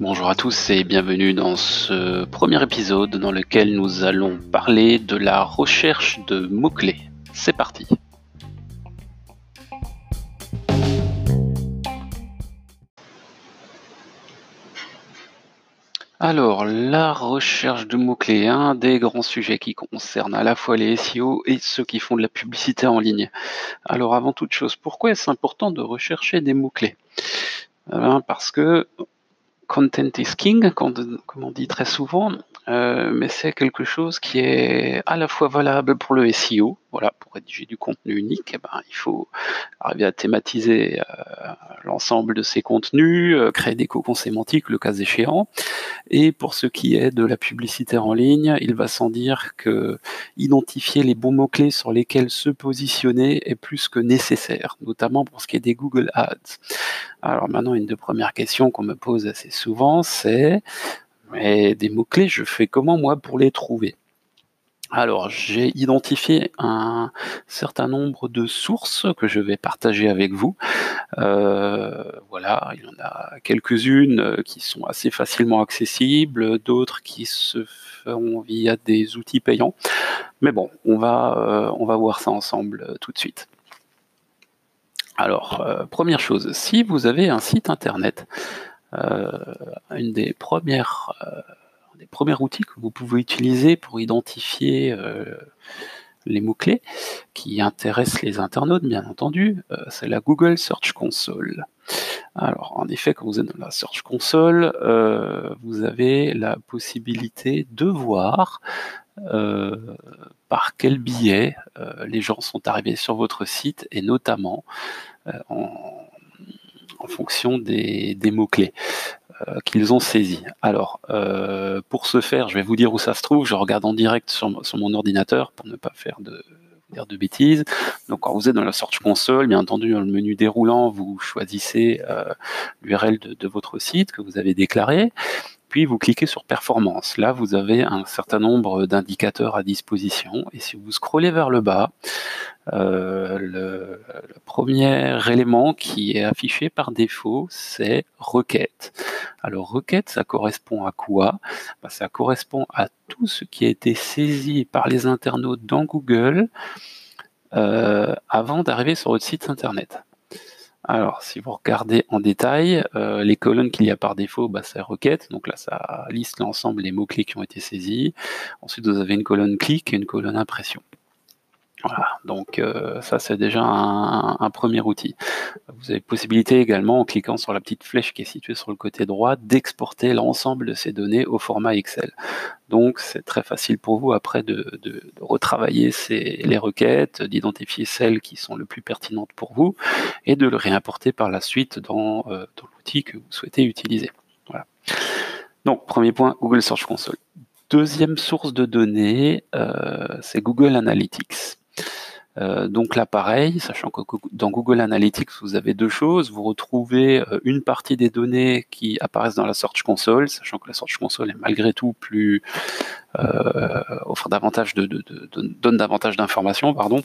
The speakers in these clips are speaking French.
Bonjour à tous et bienvenue dans ce premier épisode dans lequel nous allons parler de la recherche de mots-clés. C'est parti Alors, la recherche de mots-clés, un des grands sujets qui concerne à la fois les SEO et ceux qui font de la publicité en ligne. Alors, avant toute chose, pourquoi est-ce important de rechercher des mots-clés? Eh ben, Parce que content is king, comme on dit très souvent, euh, mais c'est quelque chose qui est à la fois valable pour le SEO, voilà, rédiger du contenu unique, eh ben, il faut arriver à thématiser euh, l'ensemble de ces contenus, euh, créer des cocons sémantiques le cas échéant, et pour ce qui est de la publicité en ligne, il va sans dire que identifier les bons mots-clés sur lesquels se positionner est plus que nécessaire, notamment pour ce qui est des Google Ads. Alors maintenant, une des premières questions qu'on me pose assez souvent, c'est des mots-clés, je fais comment moi pour les trouver? Alors, j'ai identifié un certain nombre de sources que je vais partager avec vous. Euh, voilà, il y en a quelques-unes qui sont assez facilement accessibles, d'autres qui se font via des outils payants. Mais bon, on va, euh, voir ça ensemble euh, tout de suite. Alors, première chose, si vous avez un site internet, euh, une des premières, euh, des premiers outils que vous pouvez utiliser pour identifier euh, les mots-clés qui intéressent les internautes, bien entendu, c'est la Google Search Console. Alors, en effet, quand vous êtes dans la Search Console, vous avez la possibilité de voir par quel biais les gens sont arrivés sur votre site et notamment en, fonction des, mots-clés euh, qu'ils ont saisis. Alors, euh, pour ce faire, je vais vous dire où ça se trouve. Je regarde en direct sur, mon ordinateur pour ne pas faire de, bêtises. Donc, quand vous êtes dans la Search Console, bien entendu, dans le menu déroulant, vous choisissez euh, l'URL de, votre site que vous avez déclaré puis vous cliquez sur performance. Là, vous avez un certain nombre d'indicateurs à disposition. Et si vous scrollez vers le bas, euh, le, premier élément qui est affiché par défaut, c'est requête. Alors requête, ça correspond à quoi? Bah, Ça correspond à tout ce qui a été saisi par les internautes dans Google euh, avant d'arriver sur votre site internet. Alors, si vous regardez en détail, euh, les colonnes qu'il y a par défaut, bah, c'est requête. Donc là, ça liste l'ensemble des mots-clés qui ont été saisis. Ensuite, vous avez une colonne clic et une colonne impression. Voilà, donc euh, ça c'est déjà un, premier outil. Vous avez possibilité également, en cliquant sur la petite flèche qui est située sur le côté droit, d'exporter l'ensemble de ces données au format Excel. Donc c'est très facile pour vous après de, retravailler les requêtes, d'identifier celles qui sont le plus pertinentes pour vous et de le réimporter par la suite dans, euh, l'outil que vous souhaitez utiliser. Voilà. Donc premier point, Google Search Console. Deuxième source de données, euh, c'est Google Analytics. Euh, donc là, pareil, sachant que dans Google Analytics, vous avez deux choses. Vous retrouvez euh, une partie des données qui apparaissent dans la Search Console, sachant que la Search Console est malgré tout plus euh, offre davantage de, donne davantage d'informations, pardon.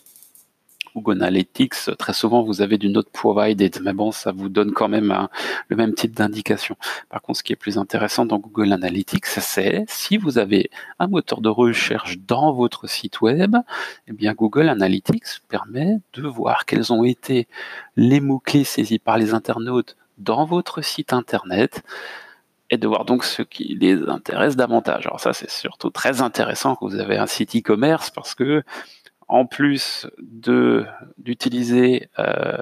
Google Analytics, très souvent vous avez du note provided, mais bon, ça vous donne quand même le même type d'indication. Par contre, ce qui est plus intéressant dans Google Analytics, c'est si vous avez un moteur de recherche dans votre site web, eh bien Google Analytics permet de voir quels ont été les mots-clés saisis par les internautes dans votre site internet et de voir donc ce qui les intéresse davantage. Alors ça, c'est surtout très intéressant quand vous avez un site e-commerce parce que en plus de d'utiliser euh,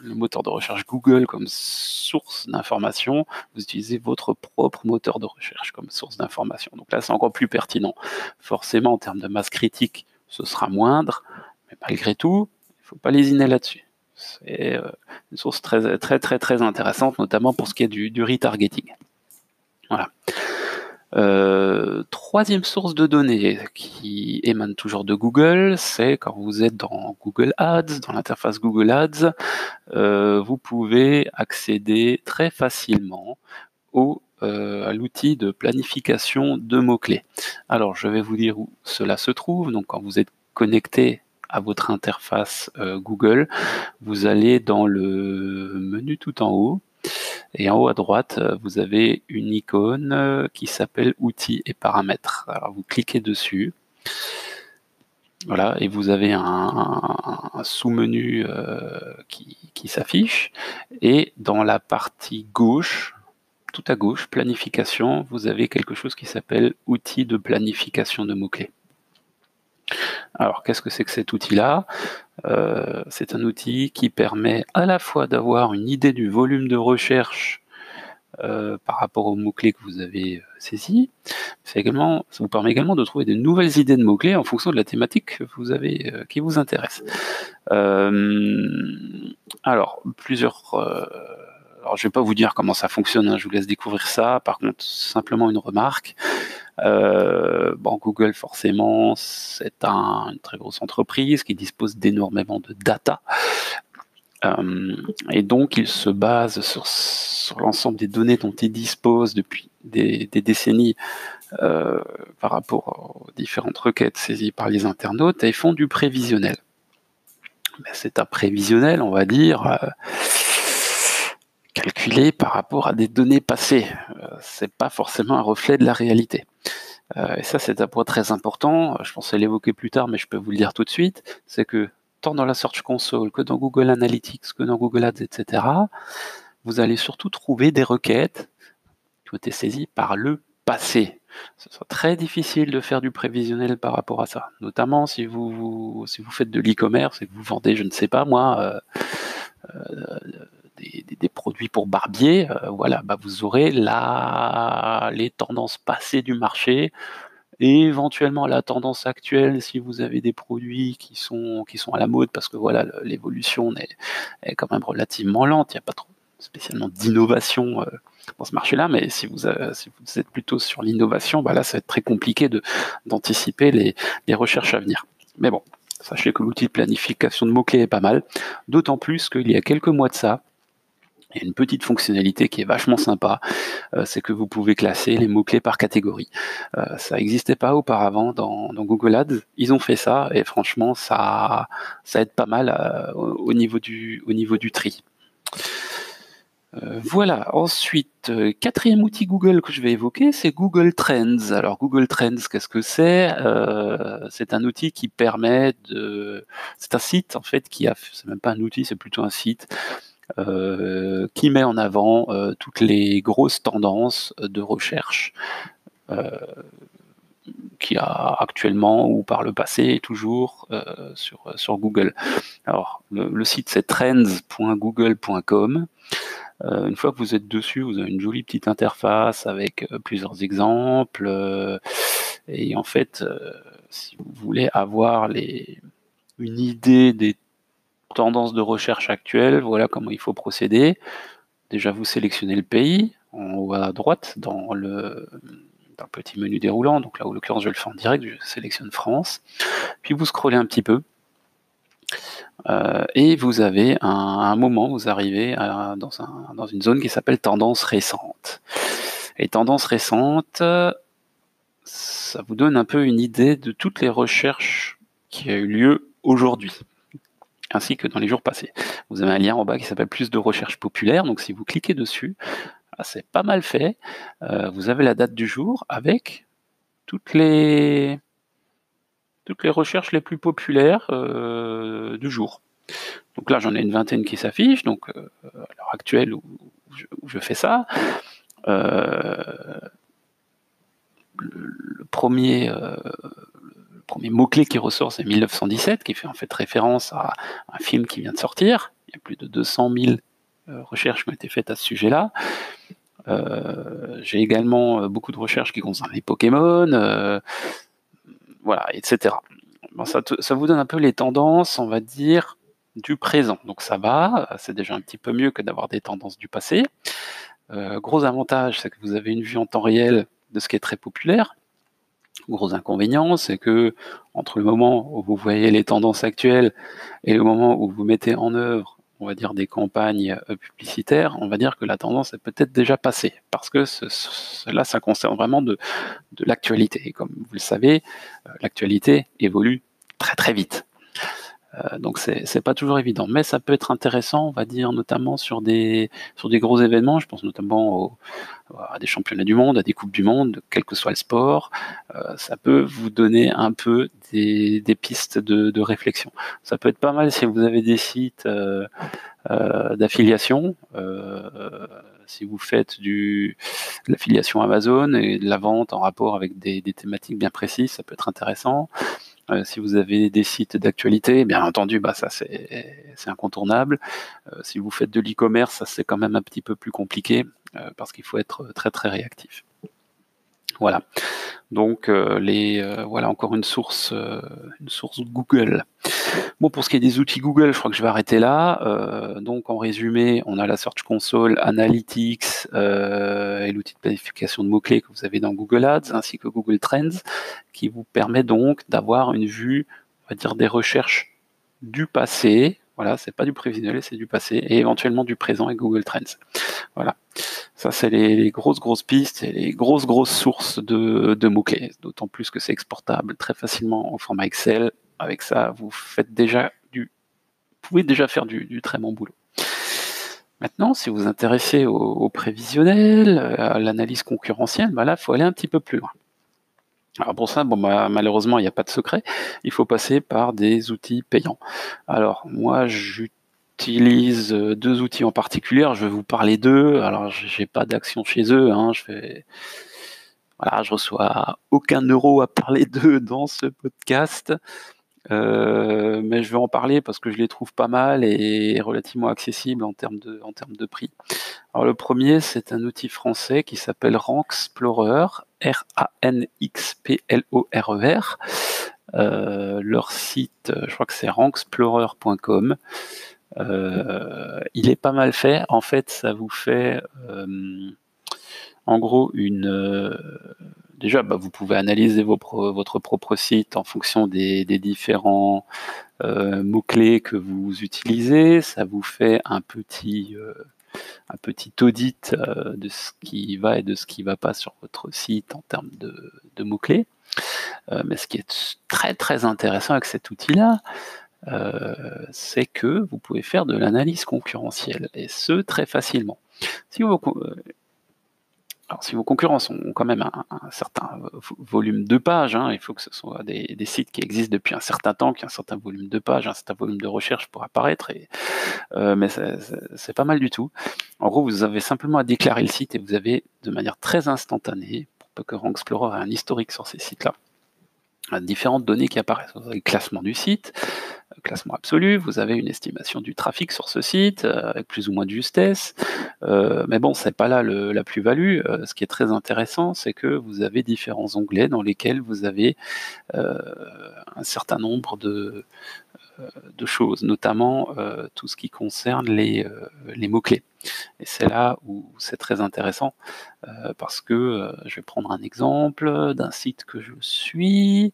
le moteur de recherche Google comme source d'information, vous utilisez votre propre moteur de recherche comme source d'information. Donc là, c'est encore plus pertinent. Forcément, en termes de masse critique, ce sera moindre, mais malgré tout, il ne faut pas lésiner là-dessus. C'est euh, une source très très très très intéressante, notamment pour ce qui est du, du retargeting. Voilà. Euh, troisième source de données qui émane toujours de Google, c'est quand vous êtes dans Google Ads, dans l'interface Google Ads, euh, vous pouvez accéder très facilement au, euh, à l'outil de planification de mots-clés. Alors je vais vous dire où cela se trouve. Donc quand vous êtes connecté à votre interface Google, vous allez dans le menu tout en haut, et en haut à droite, vous avez une icône qui s'appelle Outils et paramètres. Alors vous cliquez dessus. Voilà, et vous avez un, sous-menu qui, qui s'affiche. Et dans la partie gauche, tout à gauche, planification, vous avez quelque chose qui s'appelle outil de planification de mots-clés. Alors, qu'est-ce que c'est que cet outil-là? Euh, C'est un outil qui permet à la fois d'avoir une idée du volume de recherche euh, par rapport aux mots-clés que vous avez euh, saisis. Également, ça vous permet également de trouver de nouvelles idées de mots-clés en fonction de la thématique que vous avez, qui vous intéresse. alors, plusieurs alors, je vais pas vous dire comment ça fonctionne, hein, je vous laisse découvrir ça. Par contre, simplement une remarque. Euh, bon, Google, forcément, c'est une très grosse entreprise qui dispose d'énormément de data. Euh, et donc, il se base sur, l'ensemble des données dont il dispose depuis des, décennies euh, par rapport aux différentes requêtes saisies par les internautes et font du prévisionnel. c'est un prévisionnel, on va dire calculé par rapport à des données passées. C'est pas forcément un reflet de la réalité. Euh, et ça, c'est un point très important. Je pensais l'évoquer plus tard, mais je peux vous le dire tout de suite. C'est que tant dans la Search Console que dans Google Analytics, que dans Google Ads, etc., vous allez surtout trouver des requêtes qui ont été saisies par le passé. Ce sera très difficile de faire du prévisionnel par rapport à ça. Notamment si vous, si vous faites de l'e-commerce et que vous vendez, je ne sais pas moi, euh, des, produits pour barbier, euh, voilà, bah vous aurez la, les tendances passées du marché et éventuellement la tendance actuelle si vous avez des produits qui sont, à la mode parce que voilà, l'évolution est, quand même relativement lente, il n'y a pas trop spécialement d'innovation euh, dans ce marché-là, mais si vous, si vous êtes plutôt sur l'innovation, bah là, ça va être très compliqué d'anticiper les, les recherches à venir. Mais bon, sachez que l'outil de planification de mots-clés est pas mal, d'autant plus qu'il y a quelques mois de ça, il y a une petite fonctionnalité qui est vachement sympa, euh, c'est que vous pouvez classer les mots-clés par catégorie. Euh, ça n'existait pas auparavant dans, Google Ads. Ils ont fait ça et franchement, ça, ça aide pas mal euh, au, niveau du, au niveau du tri. voilà, ensuite, quatrième outil Google que je vais évoquer, c'est Google Trends. Alors Google Trends, qu'est-ce que c'est? C'est un outil qui permet de... C'est un site en fait qui a... C'est même pas un outil, c'est plutôt un site qui met en avant euh, toutes les grosses tendances de recherche euh, qui a actuellement ou par le passé toujours sur, sur Google. Alors, le, site c'est trends.google.com. une fois que vous êtes dessus, vous avez une jolie petite interface avec plusieurs exemples. et en fait, si vous voulez avoir une idée des tendance de recherche actuelle, voilà comment il faut procéder. Déjà, vous sélectionnez le pays en haut à droite dans le, petit menu déroulant. Donc là, en l'occurrence, je le fais en direct, je sélectionne France. Puis vous scrollez un petit peu. Euh, et vous avez un, moment, vous arrivez dans, dans, une zone qui s'appelle tendance récente. Et tendance récente, ça vous donne un peu une idée de toutes les recherches qui ont eu lieu aujourd'hui ainsi que dans les jours passés. Vous avez un lien en bas qui s'appelle plus de recherche populaire, donc si vous cliquez dessus, ah, c'est pas mal fait. Euh, vous avez la date du jour avec toutes les, toutes les recherches les plus populaires euh, du jour. Donc là, j'en ai une vingtaine qui s'affichent, donc euh, à l'heure actuelle où, je, fais ça. le, premier premier mot-clé qui ressort, c'est 1917, qui fait en fait référence à un film qui vient de sortir. Il y a plus de 200 000 euh, recherches qui ont été faites à ce sujet-là. Euh, j'ai également euh, beaucoup de recherches qui concernent les Pokémon, voilà, etc. ça, ça, vous donne un peu les tendances, on va dire, du présent. Donc ça va, c'est déjà un petit peu mieux que d'avoir des tendances du passé. gros avantage, c'est que vous avez une vue en temps réel de ce qui est très populaire. Gros inconvénient, c'est que entre le moment où vous voyez les tendances actuelles et le moment où vous mettez en œuvre, on va dire, des campagnes euh, publicitaires, on va dire que la tendance est peut-être déjà passée, parce que cela, ça concerne vraiment de, l'actualité. Et comme vous le savez, euh, l'actualité évolue très très vite. Euh, donc c'est pas toujours évident, mais ça peut être intéressant, on va dire notamment sur des sur des gros événements. Je pense notamment à des championnats du monde, à des coupes du monde, quel que soit le sport. Euh, ça peut vous donner un peu des, des pistes de, de, réflexion. Ça peut être pas mal si vous avez des sites euh, d'affiliation. Si vous faites du, de l'affiliation Amazon et de la vente en rapport avec des, des thématiques bien précises, ça peut être intéressant. Euh, si vous avez des sites d'actualité, bien entendu, bah ça c'est incontournable. Euh, si vous faites de l'e-commerce, ça c'est quand même un petit peu plus compliqué euh, parce qu'il faut être très très réactif. Voilà. Donc euh, les euh, voilà encore une source une source Google. Pour ce qui est des outils Google, je crois que je vais arrêter là. donc en résumé, on a la Search Console, Analytics et l'outil de planification de mots clés que vous avez dans Google Ads ainsi que Google Trends, qui vous permet donc d'avoir une vue, on va dire des recherches du passé. Voilà, c'est pas du prévisionnel, c'est du passé et éventuellement du présent avec Google Trends. Voilà. Ça, c'est les, grosses, grosses pistes et les grosses, grosses sources de, mots-clés. D'autant plus que c'est exportable très facilement au format Excel. Avec ça, vous faites déjà du, pouvez déjà faire du, très bon boulot. Maintenant, si vous vous intéressez au, prévisionnel, à l'analyse concurrentielle, bah là, il faut aller un petit peu plus loin. Alors pour ça, bon, bah, malheureusement, il n'y a pas de secret. Il faut passer par des outils payants. Alors moi, j'utilise utilise euh, deux outils en particulier. Je vais vous parler d'eux. Alors, j'ai pas d'action chez eux. Hein. Je fais, voilà, je reçois aucun euro à parler d'eux dans ce podcast. Euh, mais je vais en parler parce que je les trouve pas mal et relativement accessibles en termes de, en termes de prix. Alors le premier, c'est un outil français qui s'appelle Ranxplorer, R-A-N-X-P-L-O-R-E-R. E euh, leur site, je crois que c'est ranxplorer.com. Euh, il est pas mal fait. En fait, ça vous fait euh, en gros une. Euh, déjà, bah, vous pouvez analyser votre propre site en fonction des, différents mots-clés que vous utilisez. Ça vous fait un petit, petit audit de ce qui va et de ce qui ne va pas sur votre site en termes de, mots-clés. mais ce qui est très très intéressant avec cet outil-là, euh, c'est que vous pouvez faire de l'analyse concurrentielle, et ce, très facilement. Euh, alors, si vos concurrents ont quand même un, certain volume de pages, hein, il faut que ce soit des, sites qui existent depuis un certain temps, qui ont un certain volume de pages, un certain volume de recherche pour apparaître, euh, mais c'est pas mal du tout. En gros, vous avez simplement à déclarer le site et vous avez de manière très instantanée, pour peu que Rank Explorer ait un historique sur ces sites-là, différentes données qui apparaissent. Vous avez le classement du site, classement absolu, vous avez une estimation du trafic sur ce site, euh, avec plus ou moins de justesse. Euh, mais bon, c'est pas là la plus-value. Euh, ce qui est très intéressant, c'est que vous avez différents onglets dans lesquels vous avez un certain nombre de, choses, notamment tout ce qui concerne les mots-clés. Et c'est là où c'est très intéressant, parce que je vais prendre un exemple d'un site que je suis.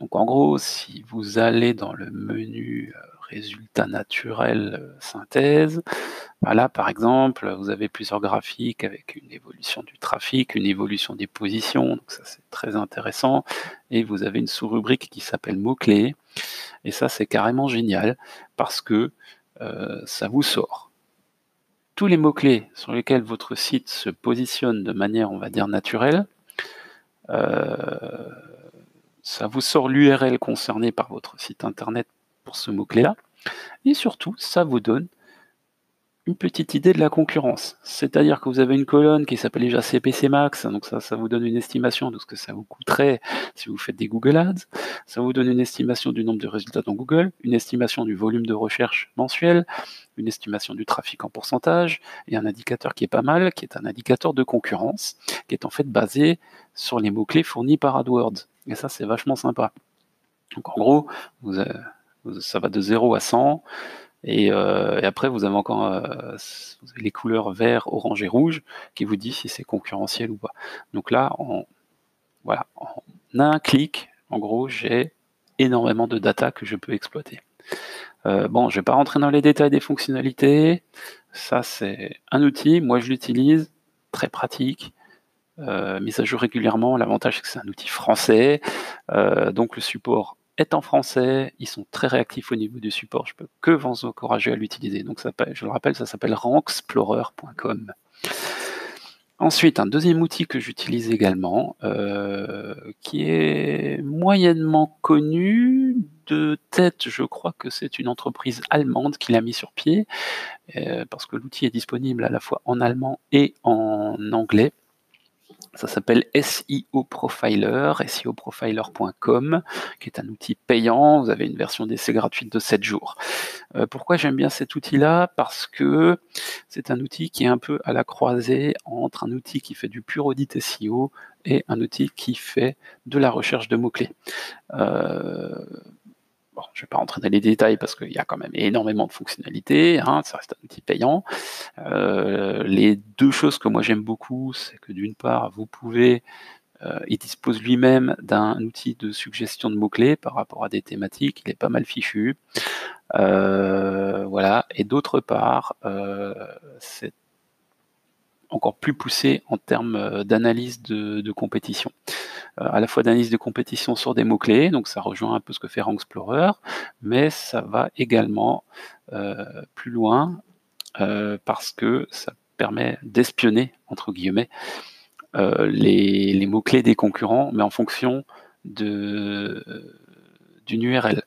Donc en gros, si vous allez dans le menu euh, résultats naturels euh, synthèse, bah là par exemple, vous avez plusieurs graphiques avec une évolution du trafic, une évolution des positions, donc ça c'est très intéressant, et vous avez une sous-rubrique qui s'appelle mots-clés, et ça c'est carrément génial parce que euh, ça vous sort tous les mots-clés sur lesquels votre site se positionne de manière, on va dire, naturelle. Euh, ça vous sort l'URL concernée par votre site internet pour ce mot-clé-là. Et surtout, ça vous donne une petite idée de la concurrence. C'est-à-dire que vous avez une colonne qui s'appelle déjà CPC Max, donc ça, ça vous donne une estimation de ce que ça vous coûterait si vous faites des Google Ads. Ça vous donne une estimation du nombre de résultats dans Google, une estimation du volume de recherche mensuel, une estimation du trafic en pourcentage, et un indicateur qui est pas mal, qui est un indicateur de concurrence, qui est en fait basé sur les mots-clés fournis par AdWords. Et ça, c'est vachement sympa. Donc en gros, ça va de 0 à 100. Euh, et, après, vous avez encore euh, les couleurs vert, orange et rouge qui vous disent si c'est concurrentiel ou pas. Donc là, en, voilà, en un clic, en gros, j'ai énormément de data que je peux exploiter. Euh, bon, je ne vais pas rentrer dans les détails des fonctionnalités. Ça, c'est un outil. Moi, je l'utilise. Très pratique. mise à jour régulièrement. L'avantage, c'est que c'est un outil français. donc, le support est en français, ils sont très réactifs au niveau du support, je peux que vous encourager à l'utiliser. Donc je le rappelle, ça s'appelle ranksplorer.com. Ensuite, un deuxième outil que j'utilise également, euh, qui est moyennement connu de tête, je crois que c'est une entreprise allemande qui l'a mis sur pied, euh, parce que l'outil est disponible à la fois en allemand et en anglais. Ça s'appelle SEO Profiler, seoprofiler.com, qui est un outil payant. Vous avez une version d'essai gratuite de 7 jours. Euh, pourquoi j'aime bien cet outil-là? Parce que c'est un outil qui est un peu à la croisée entre un outil qui fait du pur audit SEO et un outil qui fait de la recherche de mots-clés. Euh, je ne vais pas rentrer dans les détails parce qu'il y a quand même énormément de fonctionnalités, hein, ça reste un outil payant. Euh, les deux choses que moi j'aime beaucoup, c'est que d'une part, vous pouvez, euh, il dispose lui-même d'un outil de suggestion de mots-clés par rapport à des thématiques, il est pas mal fichu. Euh, voilà, et d'autre part, c'est encore plus poussé en termes d'analyse de compétition. Euh, à la fois d'analyse de compétition sur des mots-clés, donc ça rejoint un peu ce que fait Rank Explorer, mais ça va également euh, plus loin euh, parce que ça permet d'espionner, entre guillemets, les, mots-clés des concurrents, mais en fonction d'une URL.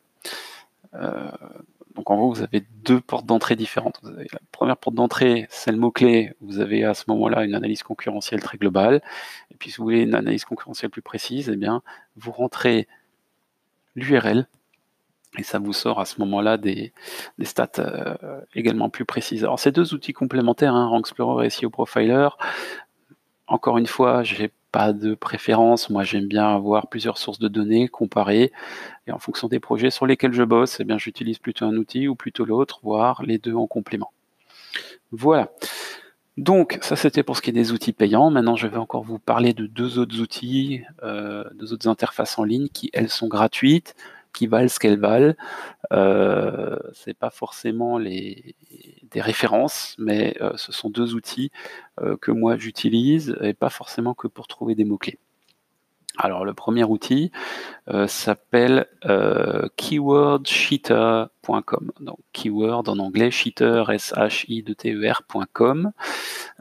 Donc en gros, vous avez deux portes d'entrée différentes. la première porte d'entrée, c'est le mot-clé. Vous avez à ce moment-là une analyse concurrentielle très globale. Et puis si vous voulez une analyse concurrentielle plus précise, eh bien, vous rentrez l'URL et ça vous sort à ce moment-là des, stats euh, également plus précises. Alors ces deux outils complémentaires, hein, Rank Explorer et SEO Profiler, encore une fois, j'ai pas de préférence. Moi, j'aime bien avoir plusieurs sources de données, comparer. Et en fonction des projets sur lesquels je bosse, eh bien, j'utilise plutôt un outil ou plutôt l'autre, voire les deux en complément. Voilà. Donc, ça c'était pour ce qui est des outils payants. Maintenant, je vais encore vous parler de deux autres outils, euh, deux autres interfaces en ligne qui, elles, sont gratuites qui valent ce qu'elles valent. Euh, c'est pas forcément les, des références, mais euh, ce sont deux outils euh, que moi j'utilise et pas forcément que pour trouver des mots-clés. Alors le premier outil euh, s'appelle keywordcheater.com. Donc keyword en anglais, cheater, s h i t e r.com.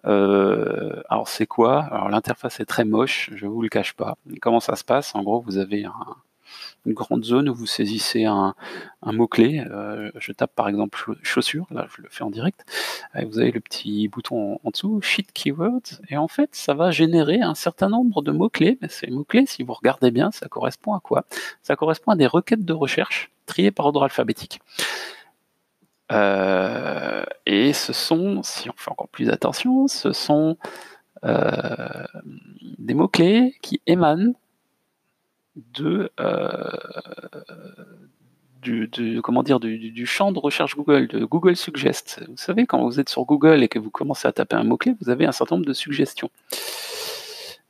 alors c'est quoi? Alors l'interface est très moche, je vous le cache pas. comment ça se passe? En gros, vous avez un, une grande zone où vous saisissez un, mot-clé. Euh, je tape par exemple chaussures, là je le fais en direct. Et vous avez le petit bouton en, dessous, Sheet Keywords, et en fait ça va générer un certain nombre de mots-clés. Mais ces mots-clés, si vous regardez bien, ça correspond à quoi? Ça correspond à des requêtes de recherche triées par ordre alphabétique. Euh, et ce sont, si on fait encore plus attention, ce sont euh, des mots-clés qui émanent de, euh, du, comment dire, du, champ de recherche Google, de Google Suggest. Vous savez, quand vous êtes sur Google et que vous commencez à taper un mot-clé, vous avez un certain nombre de suggestions.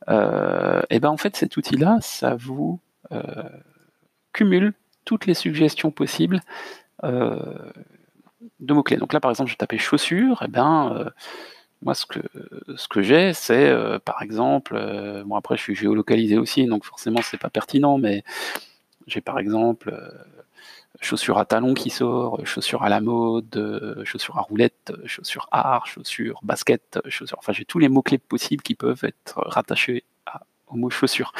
Euh, et ben en fait, cet outil-là, ça vous euh, cumule toutes les suggestions possibles de mots-clés. Donc là, par exemple, je tapais chaussures, et ben moi, ce que, ce que j'ai, c'est euh, par exemple, euh, bon après je suis géolocalisé aussi, donc forcément c'est pas pertinent, mais j'ai par exemple euh, chaussures à talons qui sort, chaussures à la mode, chaussures à roulettes, chaussures art, chaussures basket, chaussures. Enfin, j'ai tous les mots-clés possibles qui peuvent être rattachés au mot chaussure.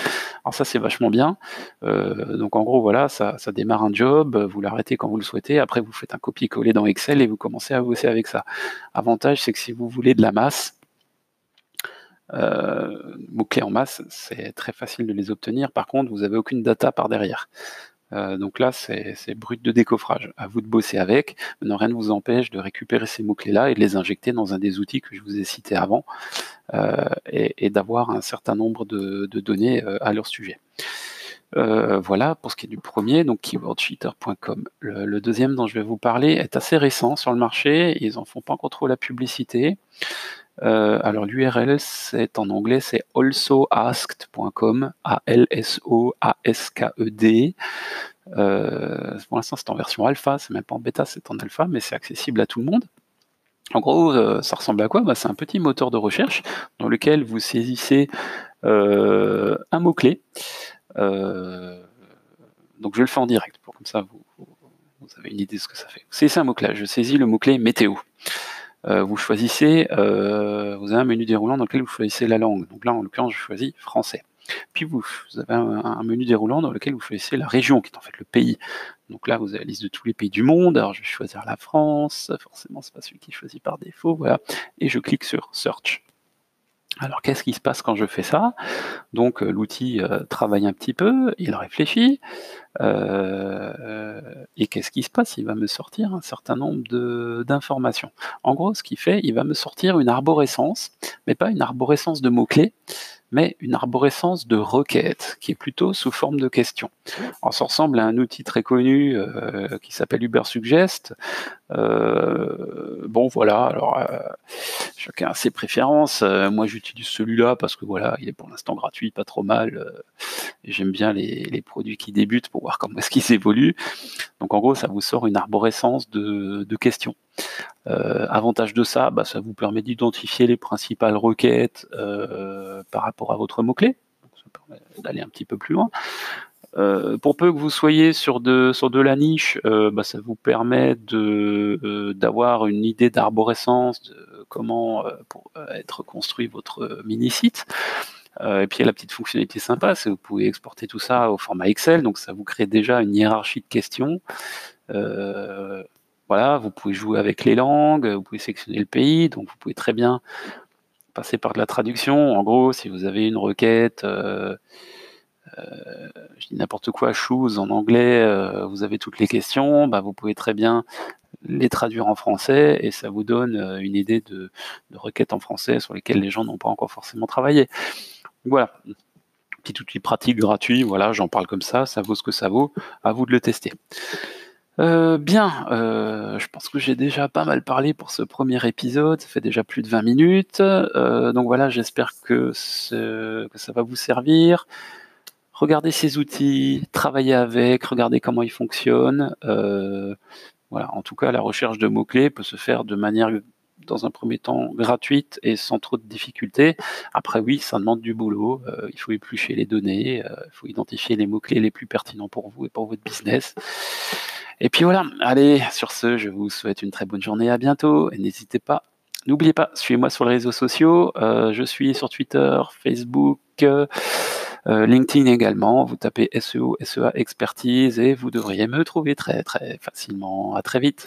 Alors ça c'est vachement bien. Euh, donc en gros voilà, ça, démarre un job, vous l'arrêtez quand vous le souhaitez, après vous faites un copier-coller dans Excel et vous commencez à bosser avec ça. Avantage c'est que si vous voulez de la masse, euh, mots-clés en masse, c'est très facile de les obtenir. Par contre, vous n'avez aucune data par derrière. Euh, donc là, c'est brut de décoffrage. À vous de bosser avec. Maintenant, rien ne vous empêche de récupérer ces mots-clés-là et de les injecter dans un des outils que je vous ai cités avant euh, et, d'avoir un certain nombre de, données euh, à leur sujet. voilà pour ce qui est du premier, donc keywordcheater.com. Le, deuxième dont je vais vous parler est assez récent sur le marché, ils en font pas encore trop la publicité. Alors l'URL c'est en anglais c'est alsoasked.com, A-L-S-O-A-S-K-E-D. Euh, pour l'instant, c'est en version alpha, c'est même pas en bêta, c'est en alpha, mais c'est accessible à tout le monde. En gros, euh, ça ressemble à quoi? Bah, C'est un petit moteur de recherche dans lequel vous saisissez euh, un mot-clé. donc je le fais en direct, pour comme ça vous, vous avez une idée de ce que ça fait. Vous saisissez un mot-clé, je saisis le mot-clé météo. Euh, vous choisissez, euh, vous avez un menu déroulant dans lequel vous choisissez la langue. Donc là, en l'occurrence, je choisis français. Puis vous, avez un, menu déroulant dans lequel vous choisissez la région, qui est en fait le pays. Donc là, vous avez la liste de tous les pays du monde. Alors je vais choisir la France. Forcément, c'est pas celui qui est choisi par défaut. Voilà. Et je clique sur Search. Alors qu'est-ce qui se passe quand je fais ça? Donc euh, l'outil euh, travaille un petit peu, il réfléchit, euh, et qu'est-ce qui se passe? Il va me sortir un certain nombre d'informations. En gros, ce qu'il fait, il va me sortir une arborescence, mais pas une arborescence de mots-clés, mais une arborescence de requêtes qui est plutôt sous forme de questions. Alors, ça ressemble à un outil très connu qui s'appelle Uber Suggest. Euh, bon, voilà, alors euh, chacun a ses préférences. moi, j'utilise celui-là parce que voilà, il est pour l'instant gratuit, pas trop mal. J'aime bien les, produits qui débutent pour voir comment est-ce qu'ils évoluent. Donc, en gros, ça vous sort une arborescence de, questions. Euh, avantage de ça, bah, ça vous permet d'identifier les principales requêtes euh, par rapport à votre mot-clé. Ça permet d'aller un petit peu plus loin. Euh, pour peu que vous soyez sur de, sur de la niche, bah, ça vous permet de, d'avoir une idée d'arborescence, de comment pour être construit votre mini-site. et puis il y a la petite fonctionnalité sympa, c'est que vous pouvez exporter tout ça au format Excel, donc ça vous crée déjà une hiérarchie de questions. Euh, voilà, vous pouvez jouer avec les langues, vous pouvez sélectionner le pays, donc vous pouvez très bien passer par de la traduction. En gros, si vous avez une requête, euh, euh, je dis n'importe quoi, choose en anglais, euh, vous avez toutes les questions, bah, vous pouvez très bien les traduire en français et ça vous donne une idée de, requêtes en français sur lesquelles les gens n'ont pas encore forcément travaillé. Voilà, petit outil pratique gratuit, voilà, j'en parle comme ça, ça vaut ce que ça vaut, à vous de le tester. Euh, bien, euh, je pense que j'ai déjà pas mal parlé pour ce premier épisode, ça fait déjà plus de 20 minutes, euh, donc voilà, j'espère que ça va vous servir. Regardez ces outils, travaillez avec, regardez comment ils fonctionnent. voilà, en tout cas, la recherche de mots-clés peut se faire de manière dans un premier temps gratuite et sans trop de difficultés. Après, oui, ça demande du boulot. il faut éplucher les données, il faut identifier les mots-clés les plus pertinents pour vous et pour votre business. Et puis voilà, allez, sur ce, je vous souhaite une très bonne journée, à bientôt, et n'hésitez pas, n'oubliez pas, suivez-moi sur les réseaux sociaux, euh, je suis sur Twitter, Facebook, euh, LinkedIn également, vous tapez SEO, SEA Expertise, et vous devriez me trouver très très facilement. À très vite.